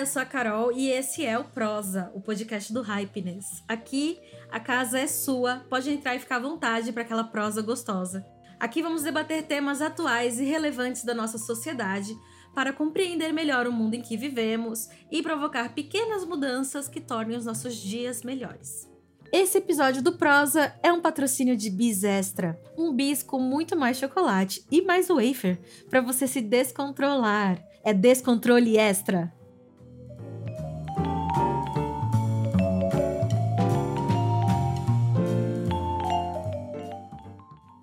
eu sou a Carol e esse é o Prosa, o podcast do Hypeness. Aqui a casa é sua, pode entrar e ficar à vontade para aquela prosa gostosa. Aqui vamos debater temas atuais e relevantes da nossa sociedade para compreender melhor o mundo em que vivemos e provocar pequenas mudanças que tornem os nossos dias melhores. Esse episódio do Prosa é um patrocínio de Bis Extra, um bis com muito mais chocolate e mais wafer para você se descontrolar. É descontrole extra.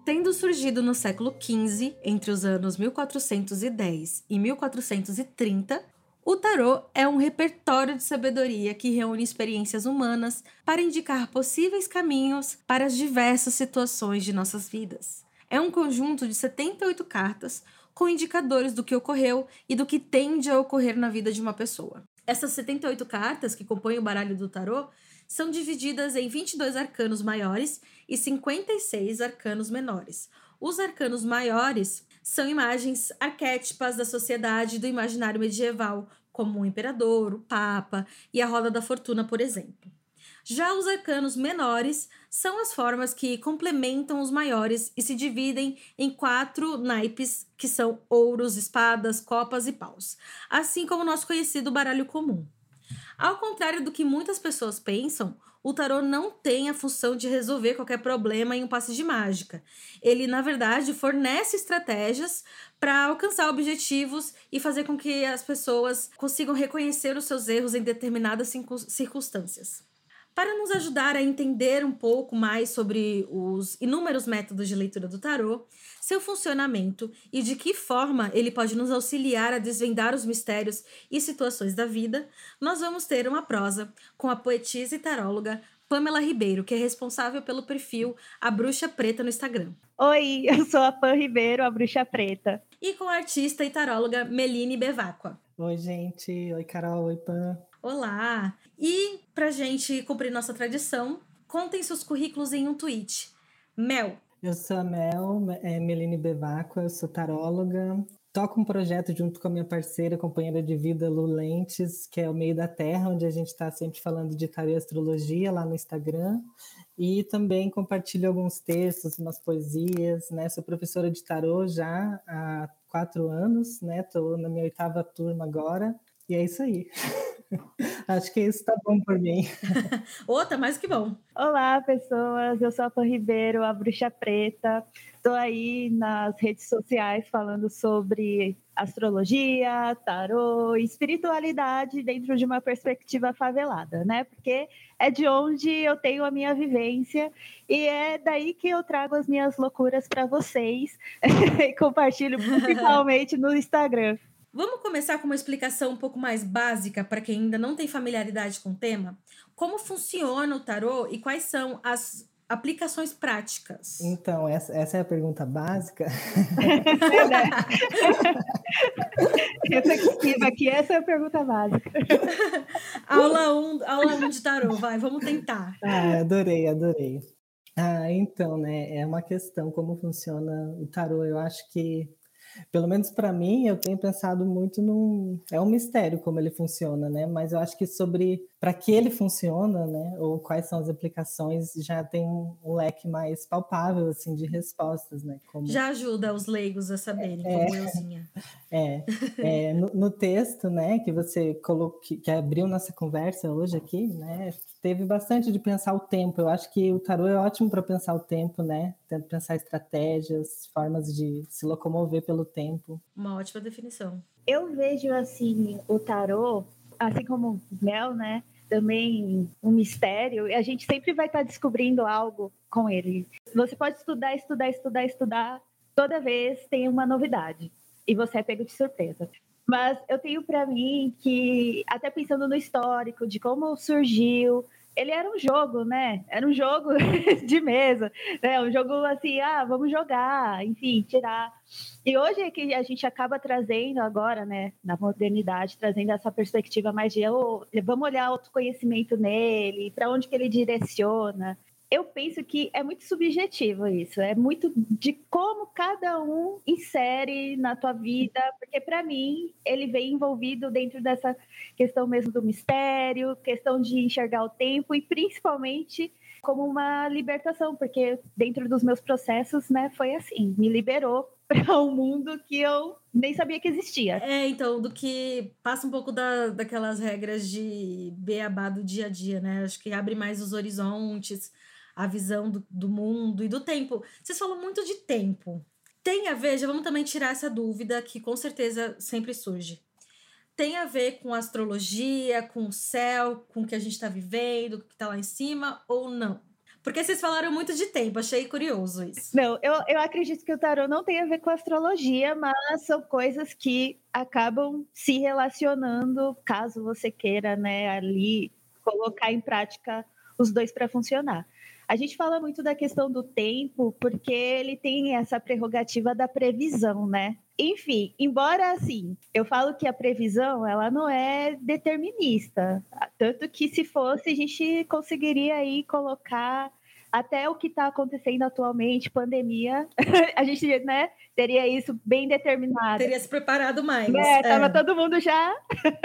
Tendo surgido no século XV, entre os anos 1410 e 1430, o tarô é um repertório de sabedoria que reúne experiências humanas para indicar possíveis caminhos para as diversas situações de nossas vidas. É um conjunto de 78 cartas com indicadores do que ocorreu e do que tende a ocorrer na vida de uma pessoa. Essas 78 cartas que compõem o baralho do tarô são divididas em 22 arcanos maiores e 56 arcanos menores. Os arcanos maiores são imagens arquétipas da sociedade do imaginário medieval, como o imperador, o papa e a roda da fortuna, por exemplo. Já os arcanos menores são as formas que complementam os maiores e se dividem em quatro naipes, que são ouros, espadas, copas e paus, assim como o nosso conhecido baralho comum. Ao contrário do que muitas pessoas pensam, o tarô não tem a função de resolver qualquer problema em um passe de mágica. Ele, na verdade, fornece estratégias para alcançar objetivos e fazer com que as pessoas consigam reconhecer os seus erros em determinadas circunstâncias. Para nos ajudar a entender um pouco mais sobre os inúmeros métodos de leitura do tarô, seu funcionamento e de que forma ele pode nos auxiliar a desvendar os mistérios e situações da vida, nós vamos ter uma prosa com a poetisa e taróloga Pamela Ribeiro, que é responsável pelo perfil A Bruxa Preta no Instagram. Oi, eu sou a Pam Ribeiro, a Bruxa Preta. E com a artista e taróloga Meline Bevacqua. Oi, gente. Oi, Carol. Oi, Pam. Olá! E pra gente cumprir nossa tradição, contem seus currículos em um tweet. Mel. Eu sou a Mel, é Meline Bevacqua, eu sou taróloga. Toco um projeto junto com a minha parceira, companheira de vida, Lu Lentes, que é o Meio da Terra, onde a gente está sempre falando de tarô e astrologia lá no Instagram. E também compartilho alguns textos, umas poesias, né? Sou professora de tarô já há quatro anos, né? Estou na minha oitava turma agora. E é isso aí. Acho que isso tá bom por mim. Ô, tá mais que bom. Olá, pessoas. Eu sou a Pan Ribeiro, a Bruxa Preta. Estou aí nas redes sociais falando sobre astrologia, tarô, espiritualidade dentro de uma perspectiva favelada, né? Porque é de onde eu tenho a minha vivência e é daí que eu trago as minhas loucuras para vocês e compartilho principalmente no Instagram. Vamos começar com uma explicação um pouco mais básica para quem ainda não tem familiaridade com o tema? Como funciona o tarô e quais são as aplicações práticas? Então, essa, essa é a pergunta básica. Reflexiva aqui, essa é a pergunta básica. aula 1 um, aula um de tarô, vai, vamos tentar. Ah, adorei, adorei. Ah, então, né, é uma questão como funciona o tarô. Eu acho que pelo menos para mim, eu tenho pensado muito num. É um mistério como ele funciona, né? Mas eu acho que sobre para que ele funciona, né? Ou quais são as aplicações, já tem um leque mais palpável, assim, de respostas, né? Como... Já ajuda os leigos a saberem, é, como euzinha. É, é no, no, texto, né, que você colocou, que, que abriu nossa conversa hoje aqui, né? Teve bastante de pensar o tempo. Eu acho que o tarô é ótimo para pensar o tempo, né? Tento pensar estratégias, formas de se locomover pelo tempo. Uma ótima definição. Eu vejo assim o tarô assim como Mel, né? Também um mistério, e a gente sempre vai estar descobrindo algo com ele. Você pode estudar, estudar, estudar, estudar, toda vez tem uma novidade e você é pego de surpresa. Mas eu tenho para mim que, até pensando no histórico, de como surgiu, ele era um jogo, né? Era um jogo de mesa, né? Um jogo assim, ah, vamos jogar, enfim, tirar. E hoje é que a gente acaba trazendo agora, né, na modernidade, trazendo essa perspectiva mais de oh, vamos olhar o autoconhecimento nele, para onde que ele direciona. Eu penso que é muito subjetivo isso, é muito de como cada um insere na tua vida, porque para mim ele vem envolvido dentro dessa questão mesmo do mistério, questão de enxergar o tempo e principalmente como uma libertação, porque dentro dos meus processos, né, foi assim, me liberou para um mundo que eu nem sabia que existia. É, então, do que passa um pouco da, daquelas regras de beabá do dia a dia, né? Acho que abre mais os horizontes, a visão do, do mundo e do tempo. Vocês falam muito de tempo. Tem a ver, já vamos também tirar essa dúvida que com certeza sempre surge. Tem a ver com astrologia, com o céu, com o que a gente está vivendo, o que está lá em cima ou não? Porque vocês falaram muito de tempo, achei curioso isso. Não, eu, eu acredito que o tarô não tem a ver com astrologia, mas são coisas que acabam se relacionando, caso você queira, né, ali colocar em prática os dois para funcionar. A gente fala muito da questão do tempo, porque ele tem essa prerrogativa da previsão, né? Enfim, embora assim, eu falo que a previsão ela não é determinista, tanto que se fosse a gente conseguiria aí colocar até o que está acontecendo atualmente, pandemia, a gente né, teria isso bem determinado. Teria se preparado mais. É, tava é. todo mundo já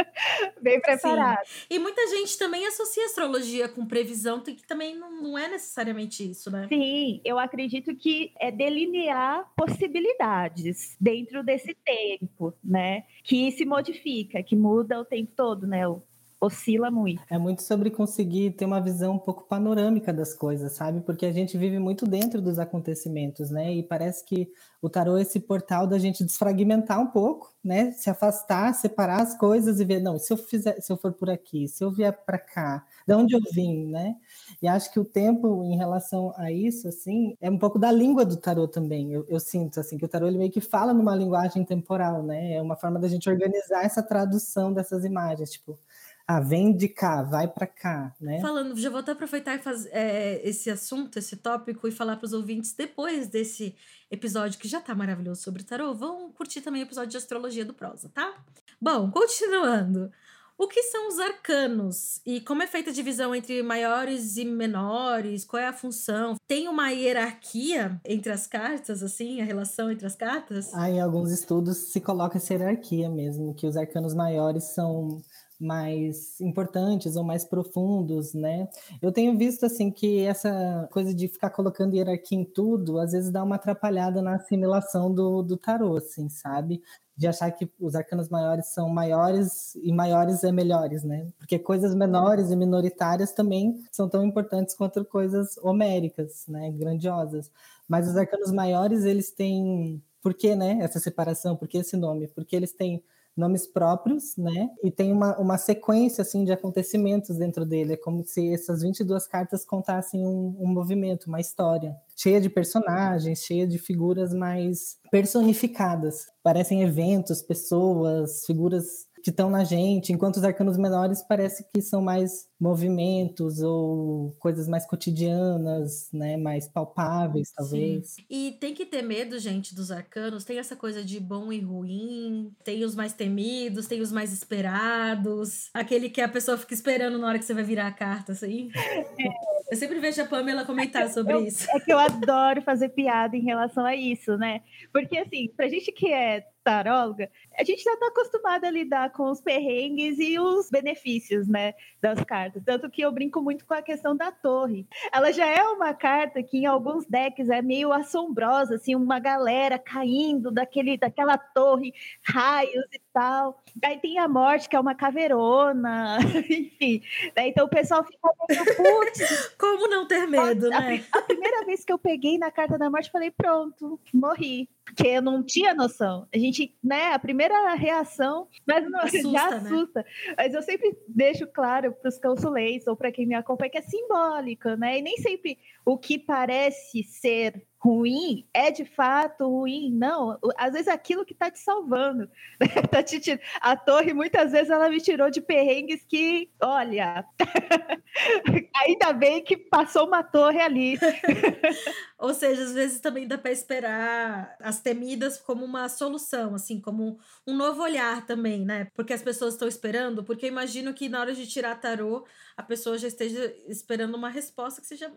bem preparado. Sim. E muita gente também associa astrologia com previsão, que também não, não é necessariamente isso, né? Sim, eu acredito que é delinear possibilidades dentro desse tempo, né? Que se modifica, que muda o tempo todo, né? O oscila muito. É muito sobre conseguir ter uma visão um pouco panorâmica das coisas, sabe? Porque a gente vive muito dentro dos acontecimentos, né? E parece que o tarô é esse portal da gente desfragmentar um pouco, né? Se afastar, separar as coisas e ver, não, se eu fizer, se eu for por aqui, se eu vier para cá, de onde eu vim, né? E acho que o tempo em relação a isso, assim, é um pouco da língua do tarô também. Eu, eu sinto assim que o tarô ele meio que fala numa linguagem temporal, né? É uma forma da gente organizar essa tradução dessas imagens, tipo, ah, vem de cá, vai para cá, né? Falando, já vou até aproveitar e fazer é, esse assunto, esse tópico, e falar para os ouvintes, depois desse episódio que já tá maravilhoso sobre tarô, vão curtir também o episódio de astrologia do Prosa, tá? Bom, continuando. O que são os arcanos? E como é feita a divisão entre maiores e menores? Qual é a função? Tem uma hierarquia entre as cartas, assim, a relação entre as cartas? Ah, em alguns estudos se coloca essa hierarquia mesmo, que os arcanos maiores são mais importantes ou mais profundos, né? Eu tenho visto assim que essa coisa de ficar colocando hierarquia em tudo, às vezes dá uma atrapalhada na assimilação do, do tarô, assim, sabe? De achar que os arcanos maiores são maiores e maiores é melhores, né? Porque coisas menores e minoritárias também são tão importantes quanto coisas homéricas, né? Grandiosas. Mas os arcanos maiores, eles têm. Por que, né? Essa separação? Por que esse nome? Porque eles têm nomes próprios, né? E tem uma, uma sequência, assim, de acontecimentos dentro dele. É como se essas 22 cartas contassem um, um movimento, uma história. Cheia de personagens, cheia de figuras mais personificadas. Parecem eventos, pessoas, figuras que estão na gente, enquanto os arcanos menores parece que são mais movimentos ou coisas mais cotidianas, né, mais palpáveis, talvez. Sim. E tem que ter medo, gente, dos arcanos. Tem essa coisa de bom e ruim, tem os mais temidos, tem os mais esperados, aquele que a pessoa fica esperando na hora que você vai virar a carta, assim. É. Eu sempre vejo a Pamela comentar sobre eu, isso. É que eu adoro fazer piada em relação a isso, né? Porque, assim, pra gente que é taróloga, a gente já tá acostumada a lidar com os perrengues e os benefícios, né, das cartas. Tanto que eu brinco muito com a questão da torre. Ela já é uma carta que em alguns decks é meio assombrosa, assim, uma galera caindo daquele, daquela torre, raios e tal. Aí tem a morte, que é uma caveirona, enfim. Né? Então o pessoal fica putz. Como não ter medo, a, né? A, a primeira vez que eu peguei na carta da morte, falei, pronto, morri. Porque eu não tinha noção. A gente, né, a primeira reação, mas não, assusta, já assusta. Né? Mas eu sempre deixo claro para os consulentes ou para quem me acompanha que é simbólico, né? E nem sempre o que parece ser ruim é de fato ruim, não. Às vezes é aquilo que está te salvando. tá te tir... A torre, muitas vezes, ela me tirou de perrengues que, olha, ainda bem que passou uma torre ali. Ou seja, às vezes também dá para esperar as temidas como uma solução, assim, como um novo olhar também, né? Porque as pessoas estão esperando, porque eu imagino que na hora de tirar tarô, a pessoa já esteja esperando uma resposta que seja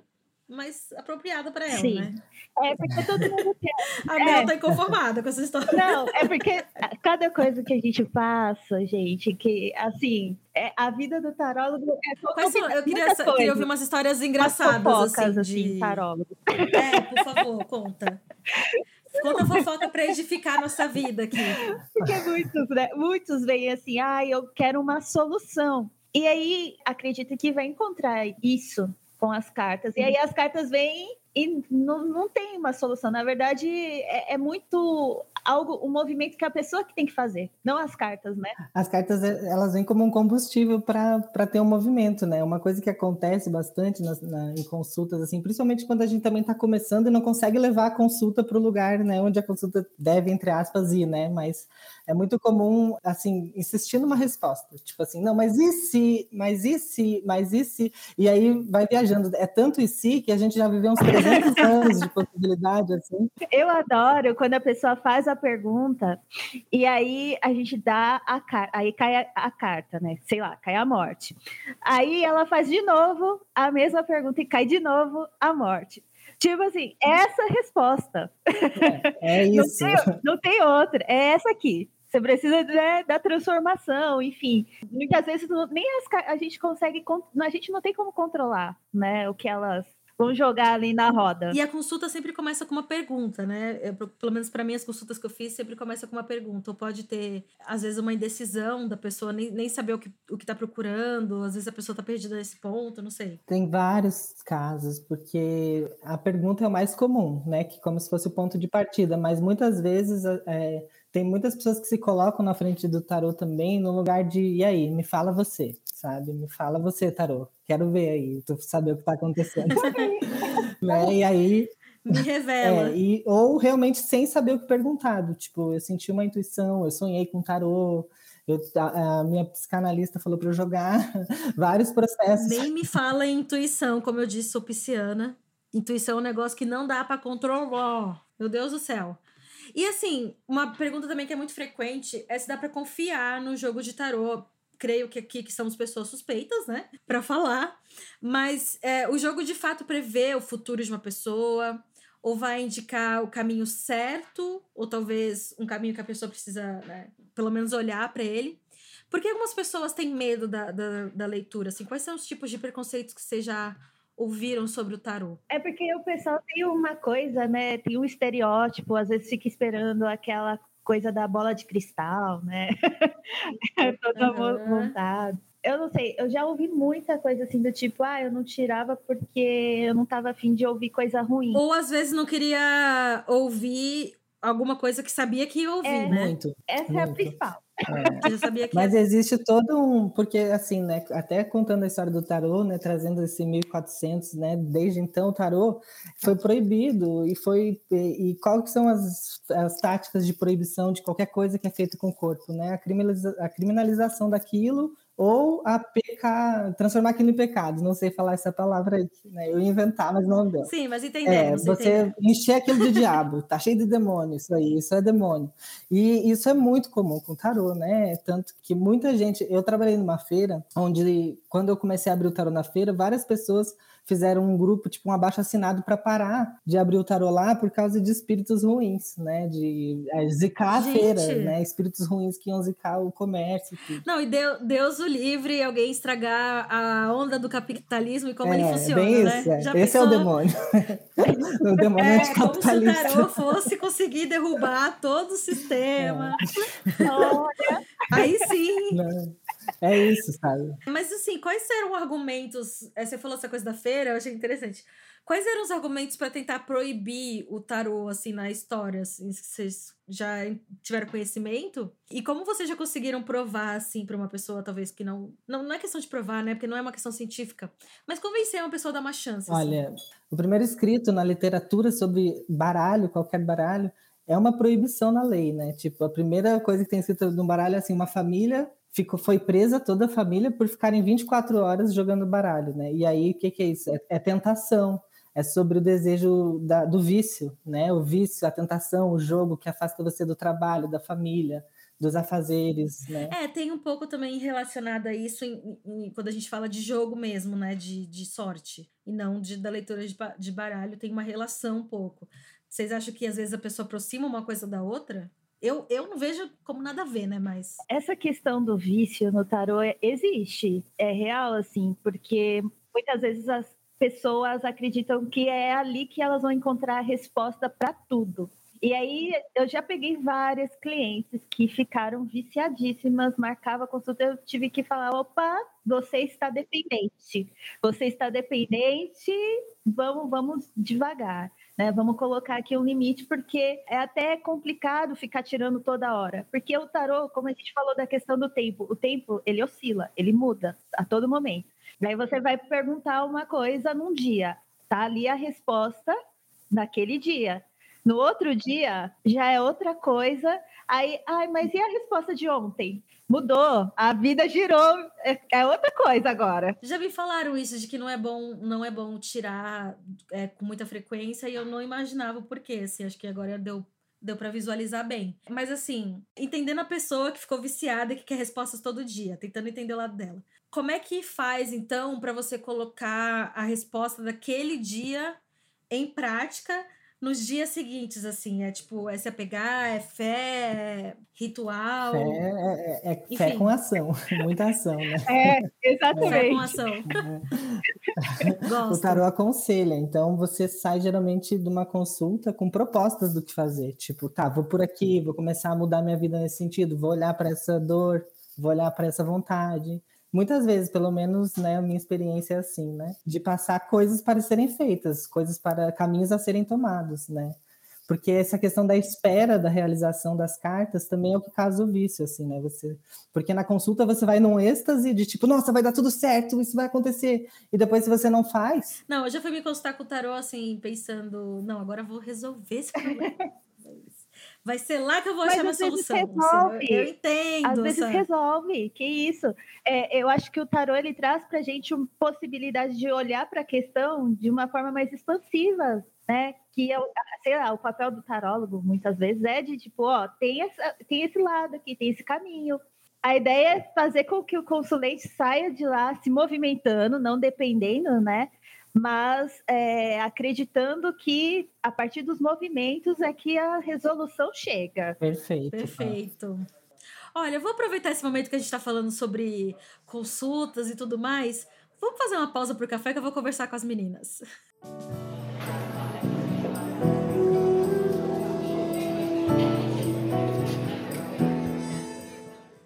mais apropriada para ela, Sim. né? É porque todo mundo quer. A Mel tá inconformada com essa história. Não, é porque cada coisa que a gente passa, gente, que assim, é, a vida do tarólogo é Quais são- eu queria, queria ouvir umas histórias engraçadas, fofocas, assim, de... tarólogo. É, por favor, conta. Conta a fofoca pra edificar a nossa vida aqui. Porque muitos, né? Muitos veem assim, ah, eu quero uma solução. E aí acredita que vai encontrar isso com as cartas. E aí as cartas vêm e não, não tem uma solução. Na verdade, é, é muito algo, um movimento que a pessoa que tem que fazer, não as cartas, né? As cartas eh, elas vêm como um combustível para ter um movimento, né? Uma coisa que acontece bastante nas- na- em consultas, assim, principalmente quando a gente também está começando e não consegue levar a consulta para o lugar, né? Onde a consulta deve, entre aspas, ir, né? Mas é muito comum, assim, insistir numa resposta, tipo assim, não, mas e se, mas e se, mas e se, e aí vai viajando. É tanto e se que a gente já viveu uns 300 anos de possibilidade, assim. Eu adoro quando a pessoa faz a pergunta e aí a gente dá a carta, aí cai a, a carta, né? Sei lá, cai a morte. Aí ela faz de novo a mesma pergunta e cai de novo a morte. Tipo assim, essa é a resposta. É Não isso. tem, não tem outra. É essa aqui. Você precisa né, da transformação, enfim. Muitas vezes não- nem as a gente consegue, con- a gente não tem como controlar, né? O que elas vão jogar ali na roda. E a consulta sempre começa com uma pergunta, né? Eu, pelo menos para mim, as consultas que eu fiz sempre começa com uma pergunta. Ou pode ter, às vezes, uma indecisão da pessoa nem, nem saber o que, o que tá procurando. Às vezes a pessoa tá perdida nesse ponto, não sei. Tem vários casos, porque a pergunta é o mais comum, né? Que como se fosse o ponto de partida, mas muitas vezes é, tem muitas pessoas que se colocam na frente do tarô também no lugar de e aí, me fala você, sabe? Me fala você, tarô. Quero ver aí, tu saber o que está acontecendo. né? E aí Me revela. é, e, ou realmente sem saber o que perguntar, do tipo, eu senti uma intuição, eu sonhei com tarô, eu, a, a minha psicanalista falou para eu jogar vários processos. Nem me fala em intuição, como eu disse, sou pisciana. Intuição é um negócio que não dá pra controlar. Meu Deus do céu. E assim, uma pergunta também que é muito frequente é se dá pra confiar no jogo de tarô. Creio que aqui que somos pessoas suspeitas, né? Pra falar. Mas é, o jogo de fato prevê o futuro de uma pessoa, ou vai indicar o caminho certo, ou talvez um caminho que a pessoa precisa, né, pelo menos olhar pra ele. Por que algumas pessoas têm medo da, da, da leitura? Assim, quais são os tipos de preconceitos que vocês já ouviram sobre o tarô? É porque o pessoal tem uma coisa, né? Tem um estereótipo, às vezes fica esperando aquela coisa da bola de cristal, né? Toda mo- Aham. montada. Eu não sei, eu já ouvi muita coisa assim do tipo, ah, eu não tirava porque eu não tava afim de ouvir coisa ruim. Ou às vezes não queria ouvir alguma coisa que sabia que ia ouvir, É. né? Muito. Essa é a muito. principal. É. Mas existe todo um, porque assim, né, até contando a história do tarô, né, trazendo esse 1400, né, desde então o tarô foi proibido e foi e, e quais que são as, as táticas de proibição de qualquer coisa que é feita com o corpo, né? A, criminaliza, a criminalização daquilo ou a pecar, transformar aquilo em pecado. Não sei falar essa palavra aí, né? Eu ia inventar, mas não deu. Sim, mas É, entendemos. você entendemos. encher aquilo de diabo, tá cheio de demônio, isso aí, isso é demônio. E isso é muito comum com tarô, né? Tanto que muita gente. Eu trabalhei numa feira onde, quando eu comecei a abrir o tarô na feira, várias pessoas fizeram um grupo, tipo um abaixo assinado para parar de abrir o tarô lá por causa de espíritos ruins, né? De é, zicar a Gente. feira, né? Espíritos ruins que iam zicar o comércio tudo. Não, e deu, Deus o livre alguém estragar a onda do capitalismo e como ele é, funciona, bem né? isso, é. Já Esse é o pensou? demônio. o demônio É, como se o anticapitalista. tarô fosse conseguir derrubar todo o sistema. Olha, Aí sim. Não, É isso, sabe? Mas assim, quais eram argumentos? eh, Você falou essa coisa da feira, eu achei interessante. Quais eram os argumentos para tentar proibir o tarô assim na história, assim, vocês já tiveram conhecimento? E como vocês já conseguiram provar assim para uma pessoa talvez que não, não não é questão de provar, né? Porque não é uma questão científica, mas convencer uma pessoa a dar uma chance. assim. Olha, o primeiro escrito na literatura sobre baralho, qualquer baralho, é uma proibição na lei, né? Tipo, a primeira coisa que tem escrito no baralho é assim, uma família ficou, foi presa, toda a família, por ficarem 24 horas jogando baralho, né? E aí, o que, que é isso? É, é tentação, é sobre o desejo da- do vício, né? O vício, a tentação, o jogo que afasta você do trabalho, da família, dos afazeres, né? É, tem um pouco também relacionado a isso em, em, quando a gente fala de jogo mesmo, né? De, de sorte. E não de, da leitura de, de baralho, tem uma relação um pouco. Vocês acham que às vezes a pessoa aproxima uma coisa da outra? Eu, eu não vejo como nada a ver, né? Mas. Essa questão do vício no tarô existe. É real, assim, porque muitas vezes as pessoas acreditam que é ali que elas vão encontrar a resposta para tudo. E aí eu já peguei várias clientes que ficaram viciadíssimas, marcava consulta, eu tive que falar, opa, você está dependente. Você está dependente, vamos, vamos devagar. Né, vamos colocar aqui um limite, porque é até complicado ficar tirando toda hora. Porque o tarô, como a gente falou da questão do tempo, o tempo ele oscila, ele muda a todo momento. Daí você vai perguntar uma coisa num dia, tá ali a resposta naquele dia. No outro dia, já é outra coisa. Aí, ai, mas e a resposta de ontem? Mudou, a vida girou, é, é outra coisa agora. Já me falaram isso de que não é bom, não é bom tirar é, com muita frequência e eu não imaginava o porquê. Assim, acho que agora deu deu para visualizar bem. Mas assim, entendendo a pessoa que ficou viciada e que quer respostas todo dia, tentando entender o lado dela. Como é que faz então para você colocar a resposta daquele dia em prática nos dias seguintes, assim? É tipo, é se apegar, é fé, é ritual? Fé é, é, é fé com ação, muita ação, né? É, exatamente. Fé com ação. O tarô aconselha, então você sai geralmente de uma consulta com propostas do que fazer. Tipo, tá, vou por aqui, vou começar a mudar minha vida nesse sentido, vou olhar para essa dor, vou olhar para essa vontade muitas vezes, pelo menos, né, a minha experiência é assim, né, de passar coisas para serem feitas, coisas para caminhos a serem tomados, né? Porque essa questão da espera da realização das cartas também é o que causa o vício, assim, né? Você, porque na consulta você vai num êxtase de tipo, nossa, vai dar tudo certo, isso vai acontecer. E depois, se você não faz. Não, eu já fui me consultar com o tarô, assim, pensando, não, agora vou resolver esse problema. Vai ser lá que eu vou Mas achar minha solução. Resolve. Assim, eu, eu, entendo. Às vezes sabe? resolve. Que isso? É, eu acho que o tarô ele traz para a gente uma possibilidade de olhar para a questão de uma forma mais expansiva, né? Que é, sei lá, o papel do tarólogo muitas vezes é de tipo, ó, tem, essa, tem esse lado aqui, tem esse caminho. A ideia é fazer com que o consulente saia de lá se movimentando, não dependendo, né? Mas é, acreditando que a partir dos movimentos é que a resolução chega. Perfeito. Perfeito. Olha, eu vou aproveitar esse momento que a gente está falando sobre consultas e tudo mais. Vamos fazer uma pausa para o café que eu vou conversar com as meninas.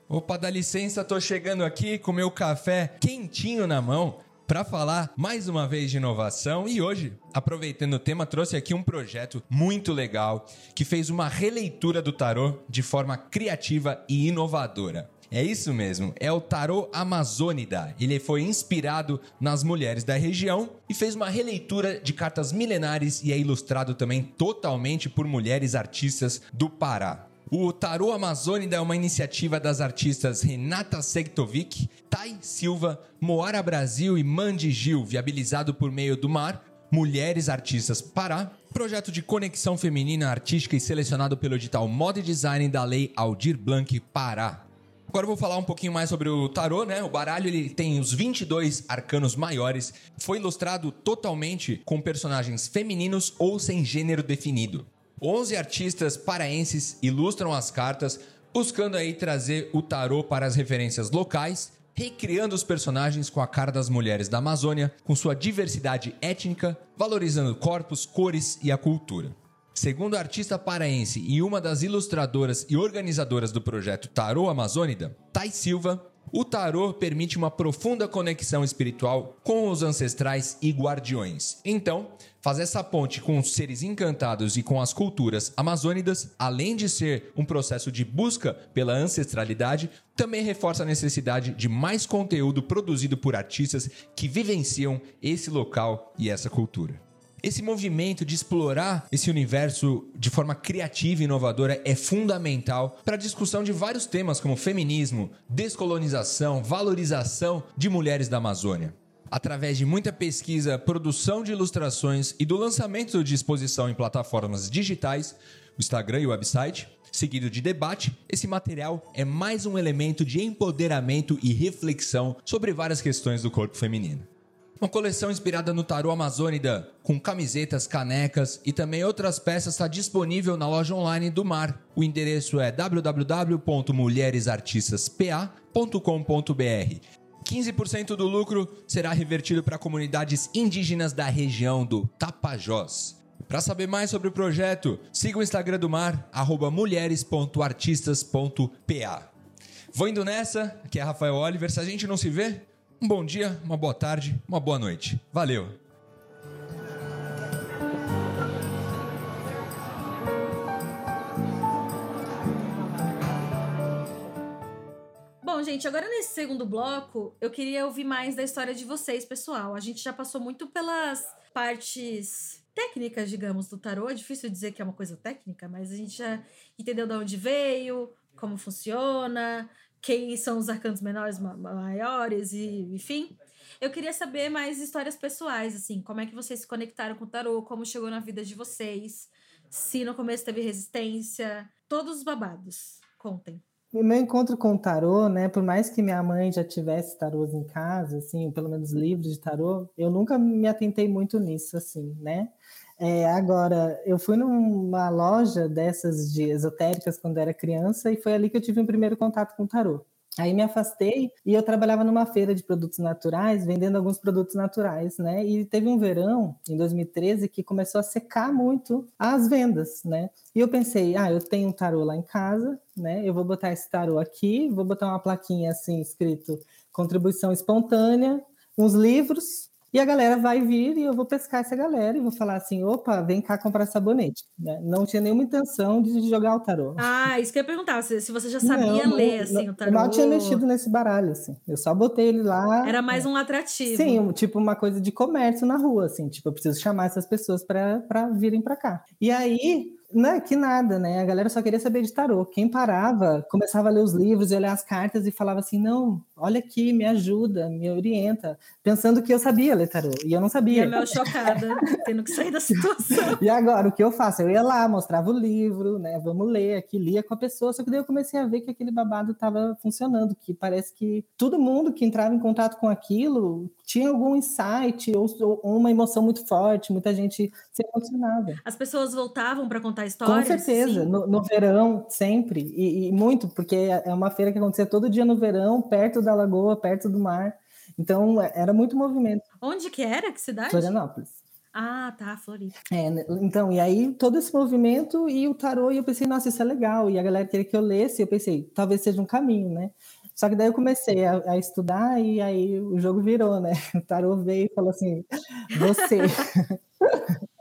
Opa, dá licença, tô chegando aqui com meu café quentinho na mão para falar mais uma vez de inovação e hoje, aproveitando o tema, trouxe aqui um projeto muito legal que fez uma releitura do tarô de forma criativa e inovadora. É isso mesmo, é o Tarô Amazônida. Ele foi inspirado nas mulheres da região e fez uma releitura de cartas milenares e é ilustrado também totalmente por mulheres artistas do Pará. O Tarô Amazônida é uma iniciativa das artistas Renata Segtovic, Tai Silva, Moara Brasil e Mandy Gil, viabilizado por meio do Mar, Mulheres Artistas Pará, projeto de conexão feminina artística e selecionado pelo edital Moda e Design da Lei Aldir Blanc Pará. Agora eu vou falar um pouquinho mais sobre o tarô, né? O baralho ele tem os 22 arcanos maiores, foi ilustrado totalmente com personagens femininos ou sem gênero definido. 11 artistas paraenses ilustram as cartas, buscando aí trazer o tarô para as referências locais, recriando os personagens com a cara das mulheres da Amazônia, com sua diversidade étnica, valorizando corpos, cores e a cultura. Segundo a artista paraense e uma das ilustradoras e organizadoras do projeto Tarô Amazônida, Thay Silva, o tarô permite uma profunda conexão espiritual com os ancestrais e guardiões. Então, fazer essa ponte com os seres encantados e com as culturas amazônidas, além de ser um processo de busca pela ancestralidade, também reforça a necessidade de mais conteúdo produzido por artistas que vivenciam esse local e essa cultura. Esse movimento de explorar esse universo de forma criativa e inovadora é fundamental para a discussão de vários temas como feminismo, descolonização, valorização de mulheres da Amazônia. Através de muita pesquisa, produção de ilustrações e do lançamento de exposição em plataformas digitais, o Instagram e o website, seguido de debate, esse material é mais um elemento de empoderamento e reflexão sobre várias questões do corpo feminino. Uma coleção inspirada no tarô amazônida, com camisetas, canecas e também outras peças está disponível na loja online do Mar. O endereço é www.mulheresartistaspa.com.br. 15% do lucro será revertido para comunidades indígenas da região do Tapajós. Para saber mais sobre o projeto, siga o Instagram do Mar, mulheres.artistas.pa. Vou indo nessa, aqui é Rafael Oliver. Se a gente não se vê, um bom dia, uma boa tarde, uma boa noite. Valeu! Bom, gente, agora nesse segundo bloco, eu queria ouvir mais da história de vocês, pessoal. A gente já passou muito pelas partes técnicas, digamos, do tarô. É difícil dizer que é uma coisa técnica, mas a gente já entendeu de onde veio, como funciona, quem são os arcanos menores, maiores e enfim. Eu queria saber mais histórias pessoais, assim, como é que vocês se conectaram com o tarô, como chegou na vida de vocês, se no começo teve resistência, todos os babados. Contem. Meu encontro com o tarô, né, por mais que minha mãe já tivesse tarôs em casa, assim, pelo menos livros de tarô, eu nunca me atentei muito nisso, assim, né? É, agora, eu fui numa loja dessas de esotéricas quando era criança e foi ali que eu tive um primeiro contato com o tarô. Aí me afastei e eu trabalhava numa feira de produtos naturais, vendendo alguns produtos naturais, né? E teve um verão, em 2013, que começou a secar muito as vendas, né? E eu pensei, ah, eu tenho um tarô lá em casa, né? Eu vou botar esse tarô aqui, vou botar uma plaquinha assim, escrito contribuição espontânea, uns livros e a galera vai vir e eu vou pescar essa galera e vou falar assim: opa, vem cá comprar sabonete. Né? Não tinha nenhuma intenção de jogar o tarô. Ah, isso que eu ia perguntar, se, se você já sabia não, ler assim, não, o tarô. Eu mal tinha mexido nesse baralho, assim. Eu só botei ele lá. Era mais um atrativo. Sim, tipo uma coisa de comércio na rua, assim. Tipo, eu preciso chamar essas pessoas para virem para cá. E aí, não, é que nada, né? A galera só queria saber de tarô. Quem parava, começava a ler os livros e olhar as cartas e falava assim: não, olha aqui, me ajuda, me orienta, pensando que eu sabia ler tarô. E eu não sabia. E a Mel chocada, tendo que sair da situação. e agora, o que eu faço? Eu ia lá, mostrava o livro, né? Vamos ler aqui, lia com a pessoa. Só que daí eu comecei a ver que aquele babado estava funcionando, que parece que todo mundo que entrava em contato com aquilo tinha algum insight ou, ou uma emoção muito forte, muita gente se emocionava. As pessoas voltavam para contar histórias? Com certeza, no, no, verão, sempre, e, e, muito, porque é uma feira que acontecia todo dia no verão, perto da lagoa, perto do mar, então é, era muito movimento. Onde que era? Que cidade? Florianópolis. Ah, tá, Floripa. É, então, e aí todo esse movimento e o tarô, e eu pensei, nossa, isso é legal, e a galera queria que eu lesse, eu pensei, talvez seja um caminho, né? Só que daí eu comecei a, a, estudar e aí o jogo virou, né? O tarô veio e falou assim: você.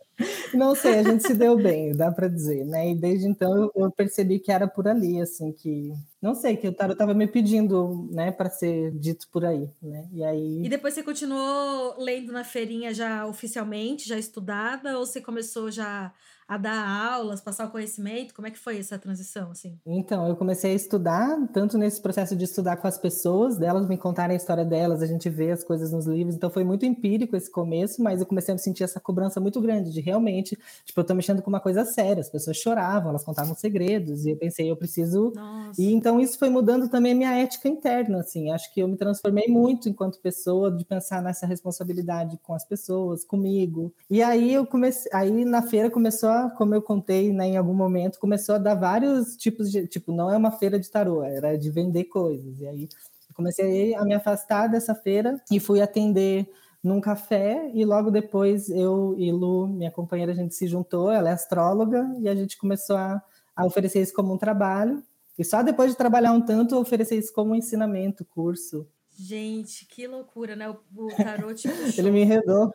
Não sei, a gente se deu bem, dá para dizer, né? E desde então eu percebi que era por ali, assim, que não sei, que o tarot estava me pedindo, né, para ser dito por aí, né? E aí E depois você continuou lendo na feirinha já oficialmente, já estudada ou você começou já a dar aulas, passar o conhecimento? Como é que foi essa transição, assim? Então, eu comecei a estudar, tanto nesse processo de estudar com as pessoas, delas me contarem a história delas, a gente vê as coisas nos livros, então foi muito empírico esse começo, mas eu comecei a sentir essa cobrança muito grande de realmente, tipo, eu tô mexendo com uma coisa séria, as pessoas choravam, elas contavam segredos, e eu pensei, eu preciso... Nossa. E então isso foi mudando também a minha ética interna, assim, acho que eu me transformei muito enquanto pessoa, de pensar nessa responsabilidade com as pessoas, comigo, e aí eu comecei, aí na feira começou a como eu contei né, em algum momento, começou a dar vários tipos de. Tipo, não é uma feira de tarô, era de vender coisas. E aí comecei a me afastar dessa feira e fui atender num café e logo depois eu e Lu, minha companheira, a gente se juntou, ela é astróloga e a gente começou a, a oferecer isso como um trabalho. E só depois de trabalhar um tanto, oferecer isso como um ensinamento, curso. Gente, que loucura, né? O, o tarô te puxou. Ele me enredou.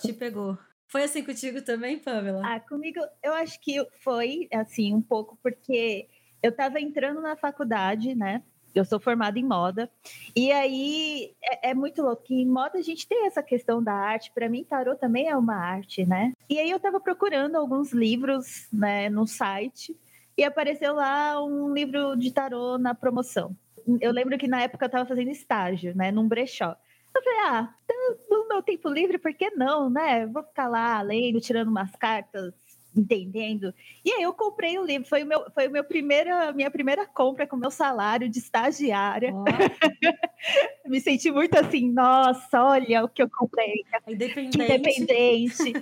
Te pegou. Foi assim contigo também, Pamela? Ah, comigo eu acho que foi assim um pouco porque eu estava entrando na faculdade, né? Eu sou formada em moda. E aí é, é, muito louco que em moda a gente tem essa questão da arte. Para mim, tarô também é uma arte, né? E aí eu estava procurando alguns livros, né, no site e apareceu lá um livro de tarô na promoção. Eu lembro que na época eu estava fazendo estágio, né, num brechó. Eu falei, ah, no meu tempo livre, por que não, né? Vou ficar lá lendo, tirando umas cartas, entendendo. E aí eu comprei o livro, foi o meu, foi o meu primeira, minha primeira compra com o meu salário de estagiária. Oh. Me senti muito assim, nossa, olha o que eu comprei. Independente. Independente.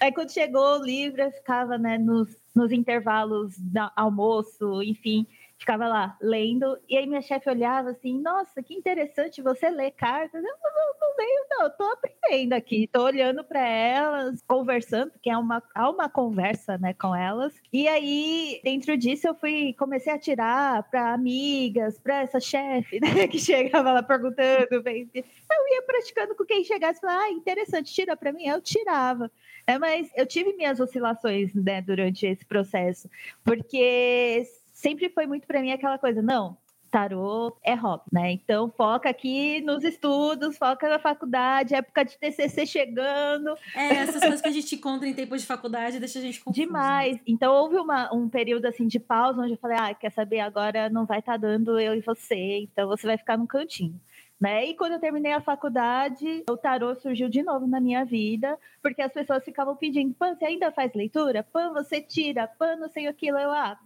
aí quando chegou o livro, eu ficava, né, nos, nos intervalos do almoço, enfim, ficava lá lendo, e aí minha chefe olhava assim, nossa, que interessante você ler cartas. Eu não, não, leio, não, eu tô aprendendo aqui, tô olhando para elas, conversando, porque é uma, há uma conversa, né, com elas. E aí, dentro disso, eu fui, comecei a tirar para amigas, para essa chefe, né, que chegava lá perguntando, bem, eu ia praticando com quem chegasse, falava, ah, interessante, tira para mim, eu tirava. É, mas eu tive minhas oscilações, né, durante esse processo, porque sempre foi muito para mim aquela coisa, não, tarô é hobby, né? Então foca aqui nos estudos, foca na faculdade, época de TCC chegando. É, essas coisas que a gente encontra em tempo de faculdade deixa a gente confuso. Demais. Então houve uma, um período assim de pausa onde eu falei, ah, quer saber, agora não vai estar tá dando eu e você, então você vai ficar no cantinho. Né? E quando eu terminei a faculdade, o tarô surgiu de novo na minha vida, porque as pessoas ficavam pedindo, Pan, você ainda faz leitura? Pan, você tira? Pan, não sei aquilo. Eu, ah,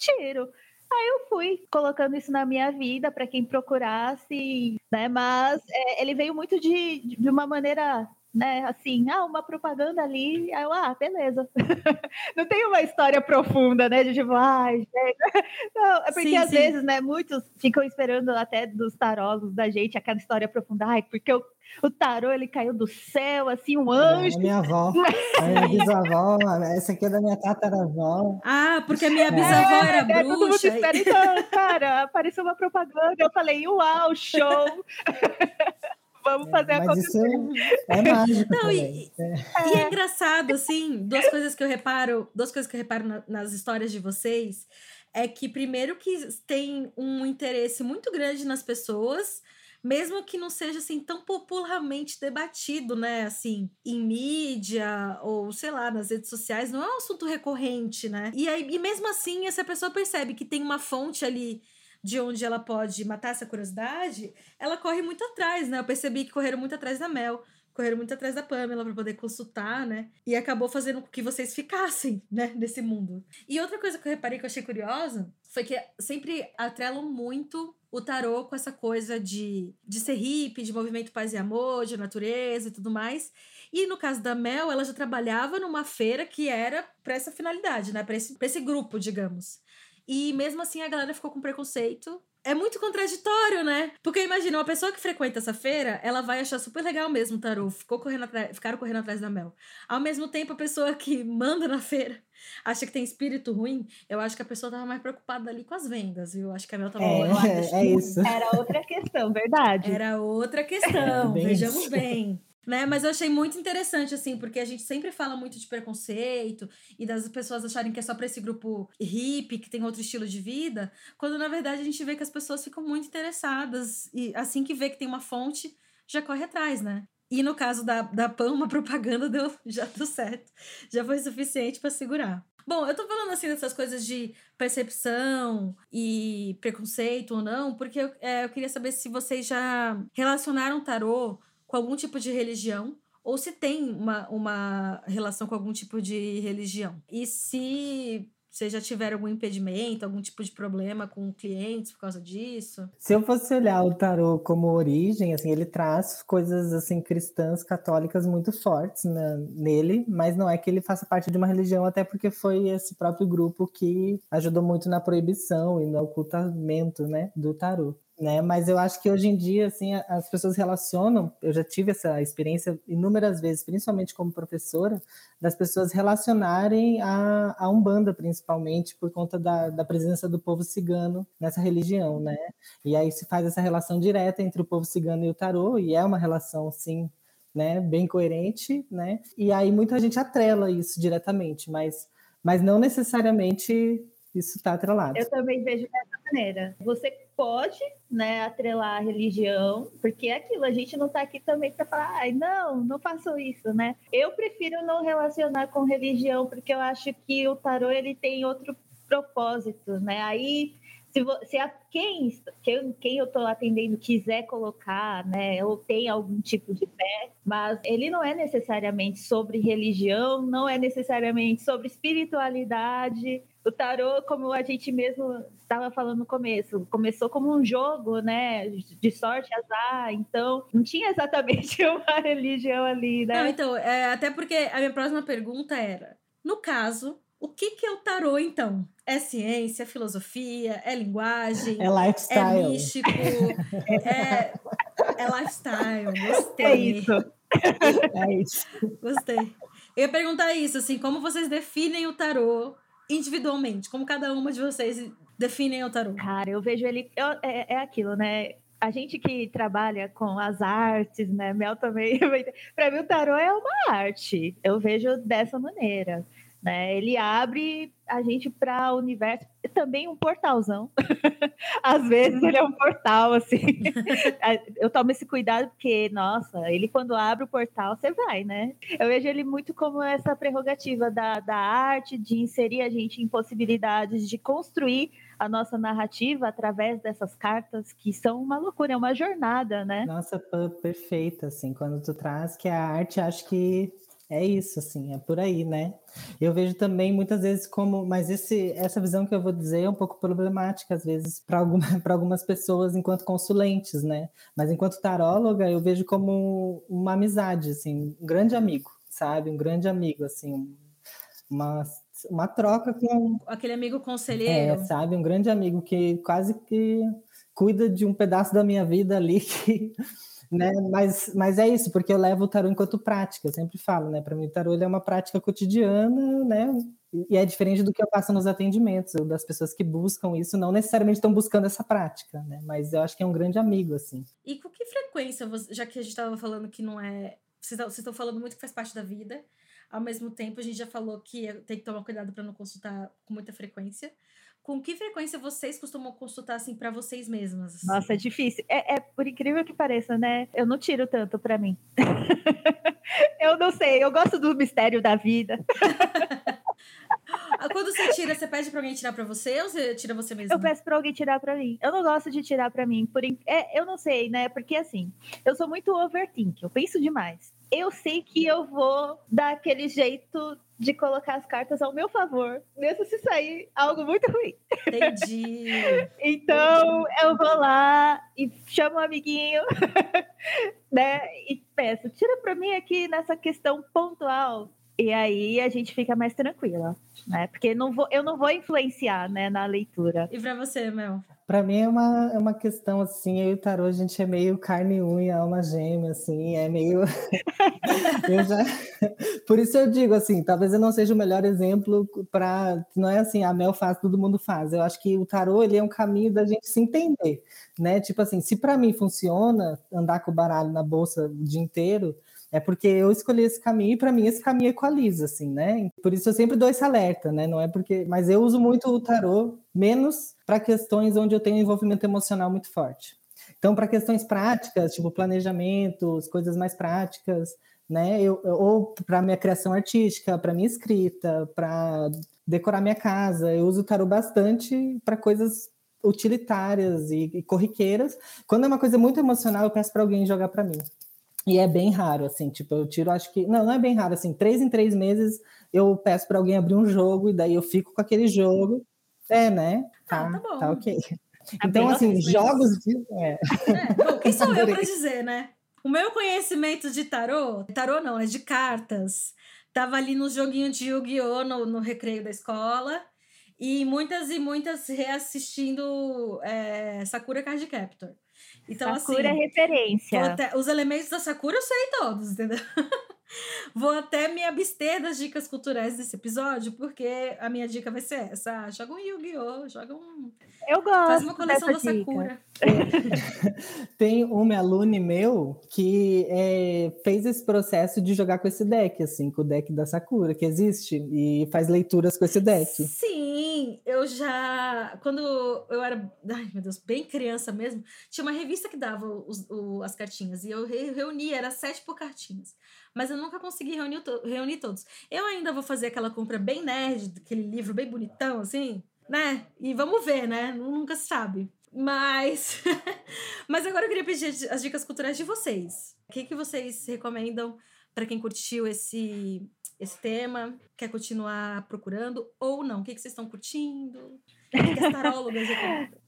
tiro. Aí eu fui colocando isso na minha vida para quem procurasse, né? Mas é, ele veio muito de, de uma maneira né, assim, ah, uma propaganda ali, aí eu, ah, beleza. não tem uma história profunda, né, de tipo, ai, ah, não, é porque sim, às sim. vezes, né, muitos ficam esperando até dos tarolos da gente aquela história profunda, ai, porque o, o tarô, ele caiu do céu, assim, um anjo. É, minha avó, a minha bisavó, essa aqui é da minha tataravó. Ah, porque a minha é, bisavó é, era é, bruxa. Todo mundo espera, então, cara, apareceu uma propaganda, eu falei, uau, show! Vamos é, fazer mas acontecer. Isso é, é mágico. Não, e, é. e, é. engraçado, assim, duas coisas que eu reparo, duas coisas que eu reparo na, nas histórias de vocês é que primeiro que tem um interesse muito grande nas pessoas, mesmo que não seja assim tão popularmente debatido, né, assim, em mídia ou sei lá, nas redes sociais, não é um assunto recorrente, né? E aí e mesmo assim essa pessoa percebe que tem uma fonte ali de onde ela pode matar essa curiosidade, ela corre muito atrás, né? Eu percebi que correram muito atrás da Mel, correram muito atrás da Pamela para poder consultar, né? E acabou fazendo com que vocês ficassem, né, nesse mundo. E outra coisa que eu reparei que eu achei curiosa foi que sempre atrelam muito o tarô com essa coisa de, de ser hippie, de movimento paz e amor, de natureza e tudo mais. E no caso da Mel, ela já trabalhava numa feira que era para essa finalidade, né? Para esse, esse grupo, digamos. E mesmo assim a galera ficou com preconceito. É muito contraditório, né? Porque imagina, uma pessoa que frequenta essa feira, ela vai achar super legal mesmo o tarô. Ficou correndo atrás, ficaram correndo atrás da Mel. Ao mesmo tempo, a pessoa que manda na feira acha que tem espírito ruim, eu acho que a pessoa tava mais preocupada ali com as vendas, viu? Acho que a Mel tava é, é, é isso. Era outra questão, verdade. Era outra questão, bem vejamos isso. bem né? Mas eu achei muito interessante, assim, porque a gente sempre fala muito de preconceito e das pessoas acharem que é só para esse grupo hippie, que tem outro estilo de vida, quando na verdade a gente vê que as pessoas ficam muito interessadas e assim que vê que tem uma fonte, já corre atrás, né? E no caso da, da PAN, uma propaganda deu, já deu certo. Já foi suficiente para segurar. Bom, eu tô falando assim dessas coisas de percepção e preconceito ou não, porque eu, é, eu queria saber se vocês já relacionaram tarô com algum tipo de religião ou se tem uma, uma relação com algum tipo de religião. E se vocês já tiveram algum impedimento, algum tipo de problema com clientes por causa disso? Se eu fosse olhar o tarô como origem, assim, ele traz coisas assim cristãs, católicas muito fortes né, nele, mas não é que ele faça parte de uma religião, até porque foi esse próprio grupo que ajudou muito na proibição e no ocultamento, né, do tarô né? Mas eu acho que hoje em dia, assim, as pessoas relacionam. Eu já tive essa experiência inúmeras vezes, principalmente como professora, das pessoas relacionarem a, a umbanda, principalmente por conta da, da presença do povo cigano nessa religião, né? E aí se faz essa relação direta entre o povo cigano e o tarô, e é uma relação, sim, né? Bem coerente, né? E aí muita gente atrela isso diretamente, mas mas não necessariamente isso está atrelado. Eu também vejo dessa maneira. Você pode, né, atrelar a religião, porque é aquilo, a gente não está aqui também para falar, ai, não, não façam isso, né? Eu prefiro não relacionar com religião, porque eu acho que o tarô ele tem outro propósito, né? Aí Se, se a, quem, quem, quem eu estou atendendo quiser colocar, né, ou tem algum tipo de fé, mas ele não é necessariamente sobre religião, não é necessariamente sobre espiritualidade. O tarô, como a gente mesmo estava falando no começo, começou como um jogo, né, de sorte, azar, então não tinha exatamente uma religião ali, né? Não, então, é, até porque a minha próxima pergunta era, no caso, o que, que é o tarô, então? É ciência, é filosofia, é linguagem, é lifestyle, é místico, é, é lifestyle. Gostei. É isso. É isso. Gostei. Eu ia perguntar isso, assim, como vocês definem o tarô individualmente? Como cada uma de vocês definem o tarô? Cara, eu vejo ele. Eu, é, é aquilo, né? a gente que trabalha com as artes, né? Mel também. Para mim, o tarô é uma arte. Eu vejo dessa maneira. Né? Ele abre a gente para o universo, também um portalzão. Às vezes ele é um portal, assim. Eu tomo esse cuidado porque, nossa, ele quando abre o portal, você vai, né? Eu vejo ele muito como essa prerrogativa da, da arte, de inserir a gente em possibilidades de construir a nossa narrativa através dessas cartas que são uma loucura, é uma jornada, né? Nossa, perfeita, assim, quando tu traz que a arte, acho que é isso, assim, é por aí, né? Eu vejo também muitas vezes como, mas esse, essa visão que eu vou dizer é um pouco problemática às vezes para alguma, algumas pessoas enquanto consulentes, né? Mas enquanto taróloga eu vejo como uma amizade, assim, um grande amigo, sabe? Um grande amigo, assim, uma, uma troca com aquele amigo conselheiro, é, sabe? Um grande amigo que quase que cuida de um pedaço da minha vida ali que né? Mas, mas é isso, porque eu levo o tarô enquanto prática, eu sempre falo, né? Para mim, o tarô é uma prática cotidiana, né? E é diferente do que eu faço nos atendimentos, das pessoas que buscam isso, não necessariamente estão buscando essa prática, né? Mas eu acho que é um grande amigo, assim. E com que frequência, já que a gente estava falando que não é. Vocês estão falando muito que faz parte da vida, ao mesmo tempo a gente já falou que tem que tomar cuidado para não consultar com muita frequência com que frequência vocês costumam consultar assim para vocês mesmas? Nossa, é difícil. É, é, por incrível que pareça, né? Eu não tiro tanto para mim. eu não sei, eu gosto do mistério da vida. Ah, quando você tira, você pede pra alguém tirar pra você ou você tira você mesmo? Eu peço pra alguém tirar pra mim. Eu não gosto de tirar pra mim. Por... É, eu não sei, né? Porque assim, eu sou muito overthink, eu penso demais. Eu sei que eu vou dar aquele jeito de colocar as cartas ao meu favor, mesmo se sair algo muito ruim. Entendi. então eu vou lá e chamo um amiguinho, né? E peço, tira para mim aqui nessa questão pontual. E aí a gente fica mais tranquila, né? Porque não vou, eu não vou influenciar, né, na leitura. E para você, Mel? Para mim é uma, é uma questão assim, eu e o tarô a gente é meio carne e unha, alma gêmea, assim, é meio. já... Por isso eu digo assim, talvez eu não seja o melhor exemplo para. Não é assim, a Mel faz, todo mundo faz. Eu acho que o tarô ele é um caminho da gente se entender, né? Tipo assim, se para mim funciona andar com o baralho na bolsa o dia inteiro, é porque eu escolhi esse caminho e para mim esse caminho equaliza, assim, né? Por isso eu sempre dou esse alerta, né? Não é porque, mas eu uso muito o tarô menos para questões onde eu tenho envolvimento emocional muito forte. Então, para questões práticas, tipo planejamentos, coisas mais práticas, né? Eu, ou para minha criação artística, para minha escrita, para decorar minha casa, eu uso o tarô bastante para coisas utilitárias e, e corriqueiras. Quando é uma coisa muito emocional, eu peço para alguém jogar para mim. E é bem raro, assim, tipo, eu tiro, acho que. Não, não é bem raro, assim, três em três meses eu peço para alguém abrir um jogo e daí eu fico com aquele jogo. É, né? Tá, ah, tá, bom. tá ok. Tá então, assim, jogos de. É. é bom, quem sou eu para dizer, né? O meu conhecimento de tarô, tarô não, é de cartas. Tava ali no joguinho de Yu-Gi-Oh! No, no recreio da escola. E muitas e muitas reassistindo é, Sakura Card Captor. Então, Sakura assim, é referência. Até, os elementos da Sakura eu sei todos, entendeu? Vou até me abster das dicas culturais desse episódio, porque a minha dica vai ser essa. Ah, joga um Yu-Gi-Oh! Joga um. Eu gosto. Faz uma coleção da Sakura. Tem um aluno meu que é, fez esse processo de jogar com esse deck, assim, com o deck da Sakura, que existe, e faz leituras com esse deck. Sim, eu já. Quando eu era, ai meu Deus, bem criança mesmo, tinha uma revista que dava os, o, as cartinhas, e eu reunia, era sete por cartinhas mas eu nunca consegui reunir, reunir todos. Eu ainda vou fazer aquela compra bem nerd, aquele livro bem bonitão, assim. né? E vamos ver, né? Nunca se sabe. Mas, mas agora eu queria pedir as dicas culturais de vocês. O que, que vocês recomendam para quem curtiu esse, esse tema, quer continuar procurando ou não? O que, que vocês estão curtindo? O que, que as tarólogas?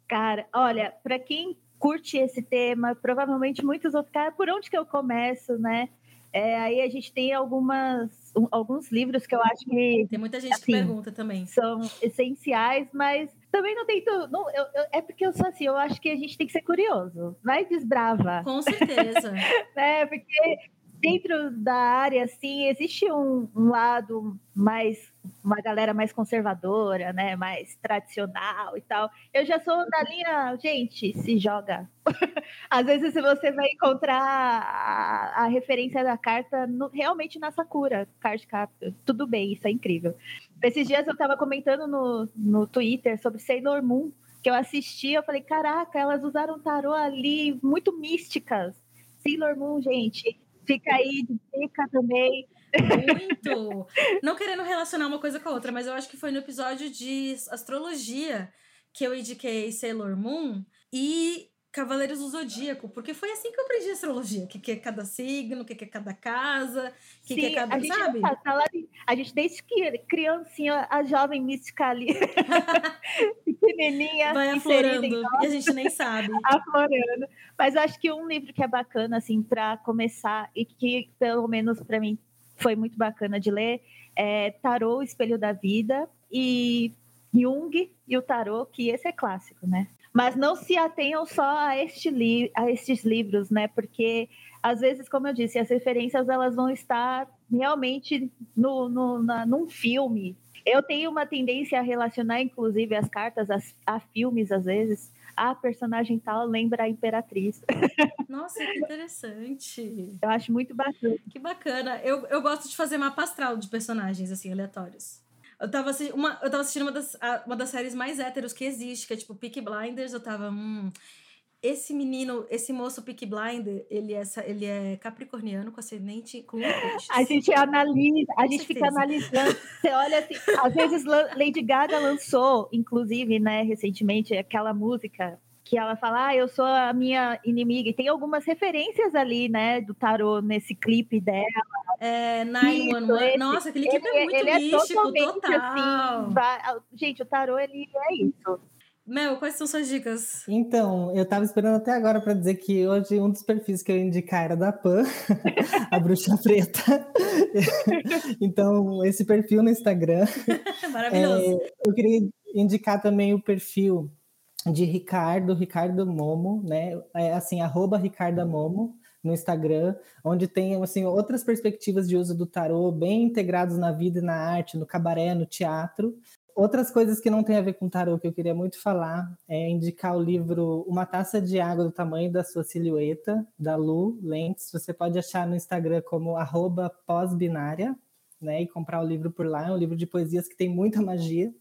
Cara, olha, para quem curte esse tema, provavelmente muitos vão ficar por onde que eu começo, né? É, aí a gente tem algumas, um, alguns livros que eu acho que. Tem muita gente assim, que pergunta também. São essenciais, mas também não tem tudo. Não, eu, eu, é porque eu sou assim, eu acho que a gente tem que ser curioso. Vai desbrava. Com certeza. é, porque dentro da área, assim, existe um, um, lado mais, uma galera mais conservadora, né, mais tradicional e tal. Eu já sou da linha, gente, se joga. Às vezes você vai encontrar a, a referência da carta no, realmente na Sakura, Card Captor. Tudo bem, isso é incrível. Esses dias eu estava comentando no, no Twitter sobre Sailor Moon, que eu assisti, eu falei, caraca, elas usaram tarô ali, muito místicas. Sailor Moon, gente, Fica aí de dica também. Muito! Não querendo relacionar uma coisa com a outra, mas eu acho que foi no episódio de astrologia que eu indiquei Sailor Moon e Cavaleiros do Zodíaco, porque foi assim que eu aprendi astrologia. O que, que é cada signo, o que, que é cada casa, o que, que é cada. A gente, sabe? Tá lá, a gente, desde que criancinha, a jovem mística ali, pequenininha, vai aflorando e a gente nem sabe. aflorando. Mas acho que um livro que é bacana, assim, para começar, e que pelo menos para mim foi muito bacana de ler, é Tarô, o Espelho da Vida, e Jung e o Tarô, que esse é clássico, né? Mas não se atenham só a, este li a estes livros, né? Porque às vezes, como eu disse, as referências elas vão estar realmente no, no, na, num filme. Eu tenho uma tendência a relacionar, inclusive, as cartas a, a filmes, às vezes. A personagem tal lembra a Imperatriz. Nossa, que interessante. Eu acho muito bacana. Que bacana. Eu, eu gosto de fazer mapa astral de personagens, assim, aleatórios. Eu tava, assistindo uma, eu tava assistindo uma das, uma das séries mais héteros que existe, que é tipo Peak Blinders. Eu tava. Hum, esse menino, esse moço Peak Blinder, ele é, ele é capricorniano com ascendente com. A gente analisa, a gente fica analisando. Você olha assim, às vezes Lady Gaga lançou, inclusive, né, recentemente, aquela música que ela fala, ah, eu sou a minha inimiga. E tem algumas referências ali, né, do tarô nesse clipe dela. É, 911. Nossa, aquele clipe é ele, é muito ele místico, é total. Assim, gente, o tarô, ele é isso. Mel, quais são suas dicas? Então, eu tava esperando até agora para dizer que hoje um dos perfis que eu indicar era da Pan, a bruxa preta. então, esse perfil no Instagram. Maravilhoso. É, eu queria indicar também o perfil de Ricardo, Ricardo Momo, né? É assim, arroba Ricardo Momo no Instagram, onde tem assim, outras perspectivas de uso do tarô bem integrados na vida e na arte, no cabaré, no teatro. Outras coisas que não tem a ver com tarô que eu queria muito falar é indicar o livro Uma Taça de Água do Tamanho da Sua Silhueta, da Lu Lentes. Você pode achar no Instagram como arroba pós-binária, né? E comprar o livro por lá. É um livro de poesias que tem muita magia.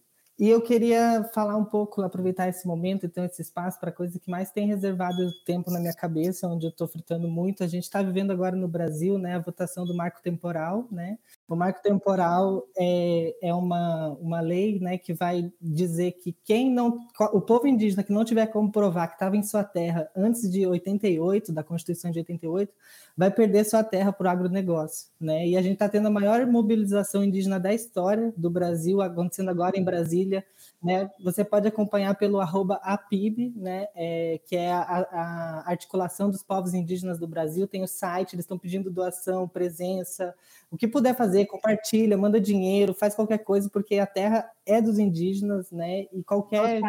E eu queria falar um pouco, aproveitar esse momento, então esse espaço para a coisa que mais tem reservado tempo na minha cabeça, onde eu estou fritando muito. A gente está vivendo agora no Brasil, né, a votação do marco temporal, né? O marco temporal é, é uma, uma lei, né, que vai dizer que quem não, o povo indígena que não tiver como provar que estava em sua terra antes de 88, da Constituição de 88, vai perder sua terra para o agronegócio, né? E a gente está tendo a maior mobilização indígena da história do Brasil, acontecendo agora em Brasília, né? Você pode acompanhar pelo arroba APIB, né? É, que é a, a, articulação dos povos indígenas do Brasil, tem o site, eles estão pedindo doação, presença, o que puder fazer, compartilha, manda dinheiro, faz qualquer coisa, porque a terra é dos indígenas, né? E qualquer.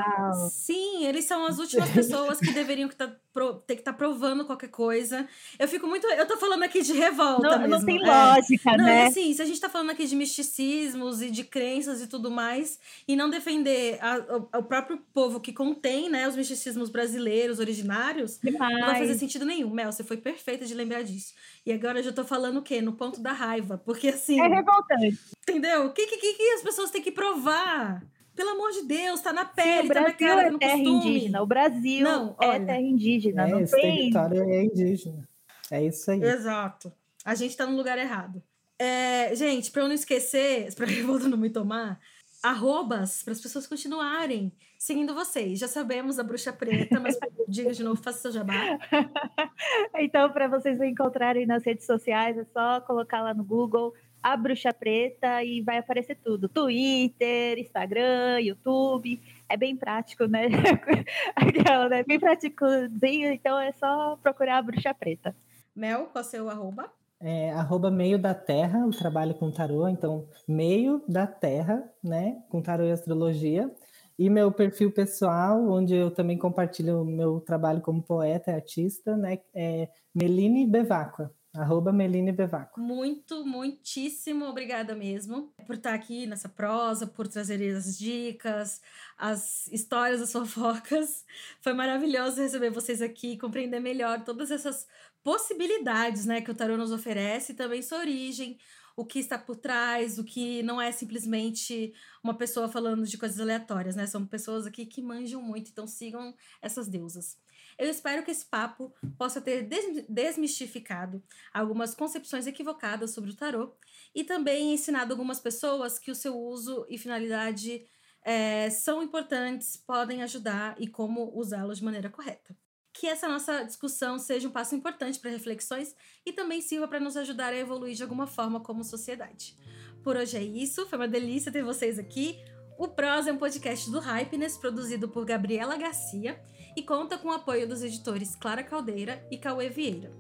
Sim, eles são as últimas pessoas que deveriam tá ter que estar tá provando qualquer coisa. Eu fico muito. Eu tô falando aqui de revolta. Não, mesmo. não tem é. lógica, não, né? Assim, se a gente tá falando aqui de misticismos e de crenças e tudo mais, e não defender a, o próprio povo que contém, né, os misticismos brasileiros, originários, Demais. não vai fazer sentido nenhum. Mel, você foi perfeita de lembrar disso. E agora eu já tô falando o quê? No ponto da raiva. Porque assim. É revoltante. Entendeu? O que, que, que as pessoas têm que provar? Pelo amor de Deus, tá na pele, Sim, tá na cara, é no terra costume. indígena. O Brasil não, é terra indígena. É, não esse tem... território é indígena. É isso aí. Exato. A gente tá no lugar errado. É, gente, pra eu não esquecer, pra a revolta não me tomar, arrobas para as pessoas continuarem seguindo vocês. Já sabemos a bruxa preta, mas diga de novo, faça seu jabá. então, para vocês me encontrarem nas redes sociais, é só colocar lá no Google a bruxa preta e vai aparecer tudo: Twitter, Instagram, YouTube. É bem prático, né? Aquela, né? Bem práticozinho, então é só procurar a bruxa preta. Mel, qual é o seu arroba? É, arroba meio da terra, eu trabalho com tarô, então meio da terra, né, com tarô e astrologia. E meu perfil pessoal, onde eu também compartilho o meu trabalho como poeta e artista, né, é Meline Bevacqua, arroba Meline Bevacqua. Muito, muitíssimo obrigada mesmo por estar aqui nessa prosa, por trazer as dicas, as histórias, as fofocas. Foi maravilhoso receber vocês aqui, compreender melhor todas essas possibilidades né, que o tarô nos oferece, também sua origem, o que está por trás, o que não é simplesmente uma pessoa falando de coisas aleatórias, né? São pessoas aqui que manjam muito, então sigam essas deusas. Eu espero que esse papo possa ter desmistificado algumas concepções equivocadas sobre o tarô e também ensinado algumas pessoas que o seu uso e finalidade é, são importantes, podem ajudar e como usá-los de maneira correta que essa nossa discussão seja um passo importante para reflexões e também sirva para nos ajudar a evoluir de alguma forma como sociedade. Por hoje é isso, foi uma delícia ter vocês aqui. O Prosa é um podcast do Hypeness, produzido por Gabriela Garcia e conta com o apoio dos editores Clara Caldeira e Cauê Vieira.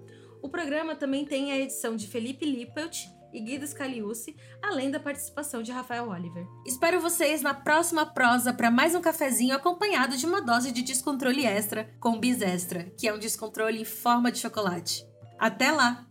O programa também tem a edição de Felipe Lippelt e Guido Scaliucci, além da participação de Rafael Oliver. Espero vocês na próxima prosa para mais um cafezinho acompanhado de uma dose de descontrole extra com Bis Extra, que é um descontrole em forma de chocolate. Até lá!